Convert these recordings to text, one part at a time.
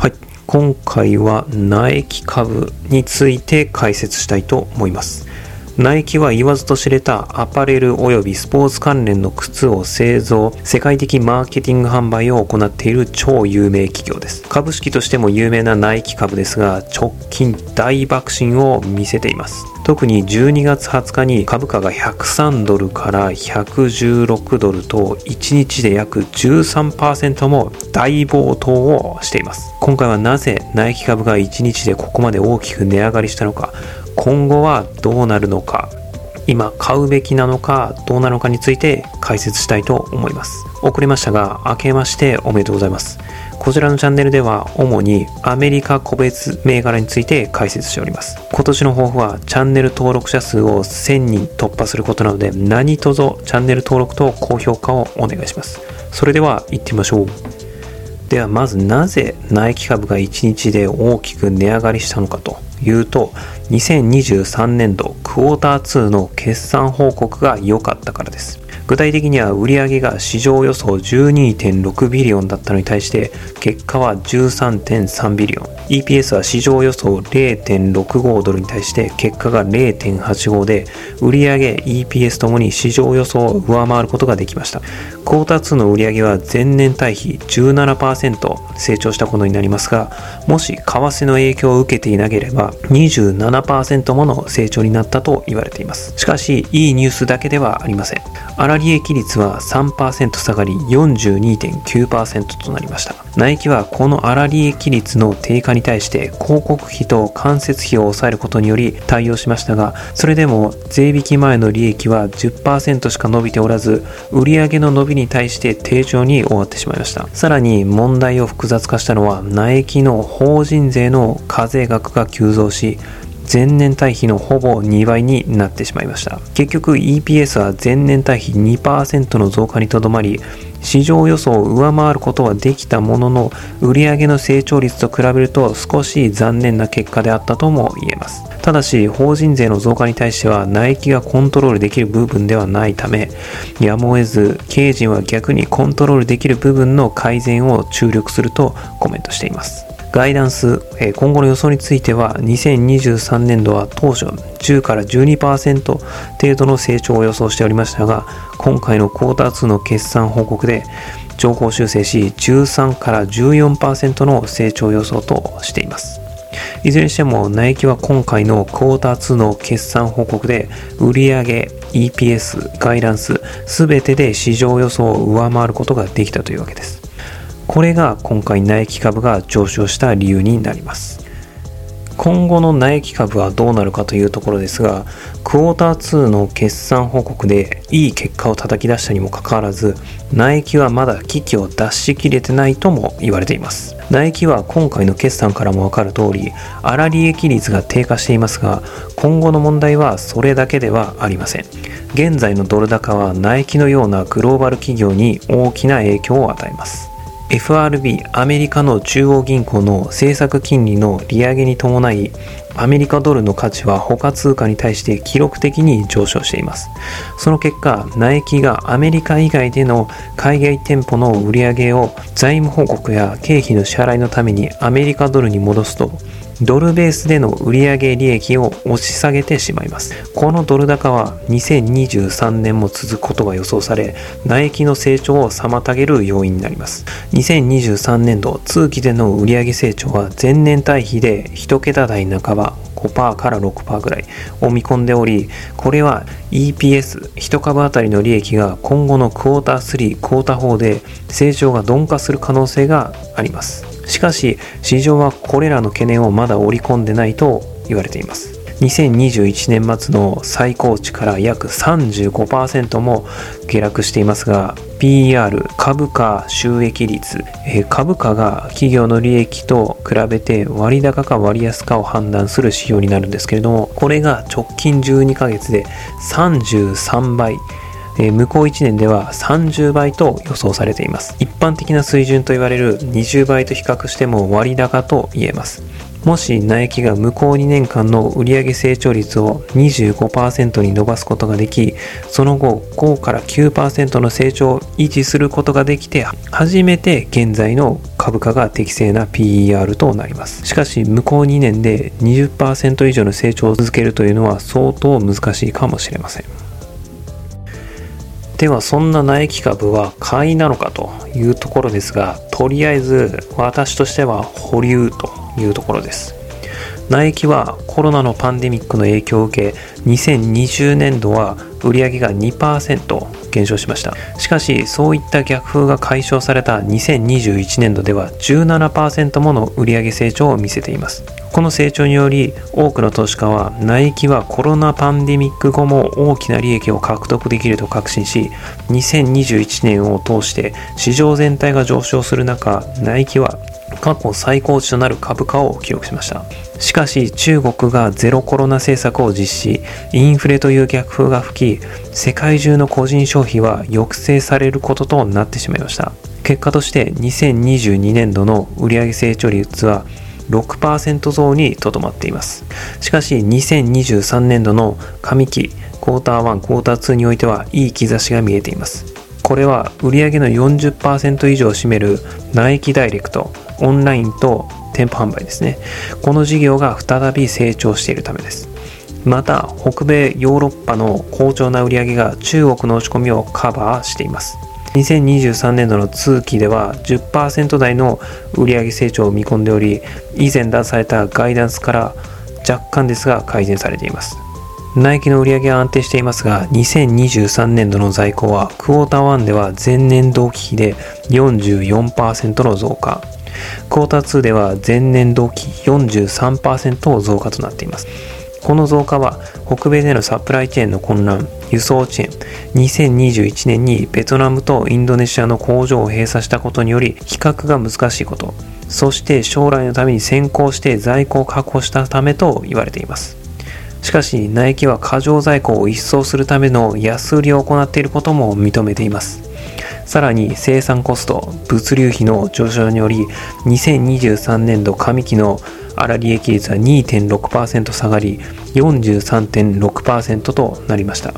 はい。今回は苗木株について解説したいと思います。ナイキは言わずと知れたアパレル及びスポーツ関連の靴を製造、世界的マーケティング販売を行っている超有名企業です。株式としても有名なナイキ株ですが、直近大爆進を見せています。特に12月20日に株価が103ドルから116ドルと1日で約13%も大暴騰をしています。今回はなぜナイキ株が1日でここまで大きく値上がりしたのか、今後はどうなるのか今買うべきなのかどうなのかについて解説したいと思います。遅れましたが明けましておめでとうございます。こちらのチャンネルでは主にアメリカ個別銘柄について解説しております。今年の抱負はチャンネル登録者数を1000人突破することなので何卒チャンネル登録と高評価をお願いします。それでは行ってみましょう。ではまずなぜナイキ株が1日で大きく値上がりしたのかと。いうと2023年度クォーター2の決算報告が良かったからです。具体的には売上が市場予想12.6ビリオンだったのに対して結果は13.3ビリオン。EPS は市場予想0.65ドルに対して結果が0.85で売上 EPS ともに市場予想を上回ることができました。クォーター2の売上は前年対比17%成長したことになりますがもし為替の影響を受けていなければ27%もの成長になったと言われています。しかしいいニュースだけではありません。利益率は3%下がり42.9%となりました。ナイキはこの粗利益率の低下に対して広告費と間接費を抑えることにより対応しましたがそれでも税引き前の利益は10%しか伸びておらず売上の伸びに対して低調に終わってしまいました。さらに問題を複雑化したのはナイキの法人税の課税額が急増し前年対比のほぼ2倍になってしまいました。結局 EPS は前年対比2%の増加にとどまり市場予想を上回ることはできたものの売上の成長率と比べると少し残念な結果であったとも言えます。ただし法人税の増加に対してはナイキがコントロールできる部分ではないためやむを得ず経営陣は逆にコントロールできる部分の改善を注力するとコメントしています。ガイダンス、今後の予想については2023年度は当初10から12%程度の成長を予想しておりましたが今回のクォーター2の決算報告で情報修正し13から14%の成長予想としています。いずれにしてもナイキは今回のクォーター2の決算報告で売上 EPS、ガイダンス全てで市場予想を上回ることができたというわけです。これが今回ナイキ株が上昇した理由になります。今後のナイキ株はどうなるかというところですがクォーター2の決算報告でいい結果を叩き出したにもかかわらずナイキはまだ危機を脱しきれてないとも言われています。ナイキは今回の決算からもわかる通り粗利益率が低下していますが今後の問題はそれだけではありません。現在のドル高はナイキのようなグローバル企業に大きな影響を与えます。FRB アメリカの中央銀行の政策金利の利上げに伴いアメリカドルの価値は他通貨に対して記録的に上昇しています。その結果ナイキがアメリカ以外での海外店舗の売り上げを財務報告や経費の支払いのためにアメリカドルに戻すとドルベースでの売上利益を押し下げてしまいます。このドル高は2023年も続くことが予想され、苗木の成長を妨げる要因になります。2023年度通期での売上成長は前年対比で1桁台半ば、5%から6%ぐらいを見込んでおり、これは EPS、1株当たりの利益が今後のクォーター3、クォーター4で成長が鈍化する可能性があります。しかし市場はこれらの懸念をまだ織り込んでないと言われています2021年末の最高値から約35%も下落していますが PR 株価収益率、株価が企業の利益と比べて割高か割安かを判断する指標になるんですけれどもこれが直近12ヶ月で33倍向こう1年では30倍と予想されています。一般的な水準と言われる20倍と比較しても割高と言えます。もしナイキが向こう2年間の売上成長率を25%に伸ばすことができその後5から9%の成長を維持することができて初めて現在の株価が適正な PER となります。しかし向こう2年で20%以上の成長を続けるというのは相当難しいかもしれません。ではそんな苗木株は買いなのかというところですがとりあえず私としては保留というところです。ナイキはコロナのパンデミックの影響を受け2020年度は売上が2%減少しました。しかしそういった逆風が解消された2021年度では17%もの売上成長を見せています。この成長により多くの投資家はナイキはコロナパンデミック後も大きな利益を獲得できると確信し2021年を通して市場全体が上昇する中ナイキは過去最高値となる株価を記録しました。しかし中国がゼロコロナ政策を実施インフレという逆風が吹き世界中の個人消費は抑制されることとなってしまいました。結果として2022年度の売上成長率は6%増にとどまっています。しかし2023年度の上期クォーター1クォーター2においてはいい兆しが見えています。これは売上の40%以上を占めるナイキダイレクトオンラインと店舗販売ですね。この事業が再び成長しているためです。また北米ヨーロッパの好調な売り上げが中国の押し込みをカバーしています。2023年度の通期では10%台の売上成長を見込んでおり以前出されたガイダンスから若干ですが改善されています。ナイキの売り上げは安定していますが2023年度の在庫はクォーター1では前年同期比で44%の増加。クォーター2では前年同期43%増加となっています。この増加は北米でのサプライチェーンの混乱、輸送遅延、2021年にベトナムとインドネシアの工場を閉鎖したことにより比較が難しいこと、そして将来のために先行して在庫を確保したためと言われています。しかし、ナイキは過剰在庫を一掃するための安売りを行っていることも認めています。さらに生産コスト、物流費の上昇により、2023年度上期の粗利益率は2.6%下がり、43.6%となりました。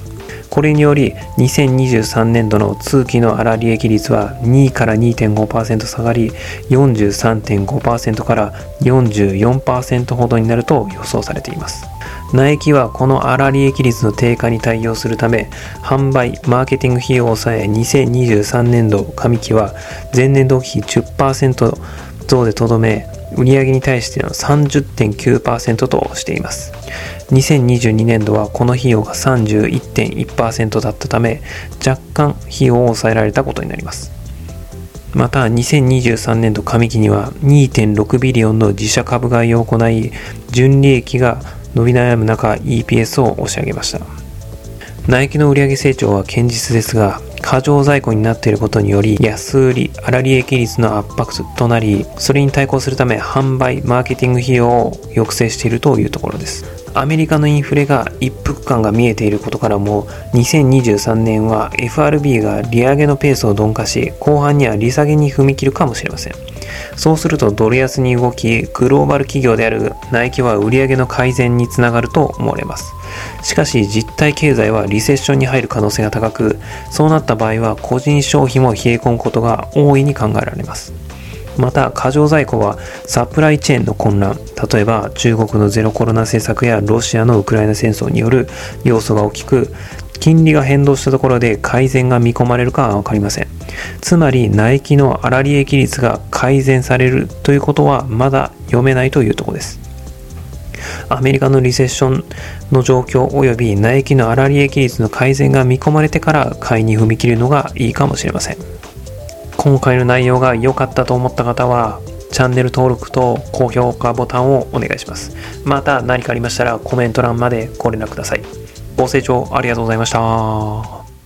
これにより、2023年度の通期の粗利益率は2から2.5%下がり、43.5%から44%ほどになると予想されています。ナイキはこの粗利益率の低下に対応するため販売マーケティング費用を抑え2023年度上期は前年度比10%増でとどめ売上に対しての30.9%としています。2022年度はこの費用が31.1%だったため若干費用を抑えられたことになります。また2023年度上期には2.6ビリオンの自社株買いを行い純利益が伸び悩む中 EPS を押し上げました。ナイキの売上成長は堅実ですが過剰在庫になっていることにより安売り粗利益率の圧迫となりそれに対抗するため販売マーケティング費用を抑制しているというところです。アメリカのインフレが一服感が見えていることからも2023年は FRB が利上げのペースを鈍化し後半には利下げに踏み切るかもしれません。そうするとドル安に動きグローバル企業であるナイキは売上の改善につながると思われます。しかし実体経済はリセッションに入る可能性が高くそうなった場合は個人消費も冷え込むことが大いに考えられます。また過剰在庫はサプライチェーンの混乱例えば中国のゼロコロナ政策やロシアのウクライナ戦争による要素が大きく金利が変動したところで改善が見込まれるかは分かりません。つまりナイキの粗利益率が改善されるということはまだ読めないというとこですアメリカのリセッションの状況及びナイキの粗利益率の改善が見込まれてから買いに踏み切るのがいいかもしれません今回の内容が良かったと思った方はチャンネル登録と高評価ボタンをお願いします。また何かありましたらコメント欄までご連絡ください。ご清聴ありがとうございました。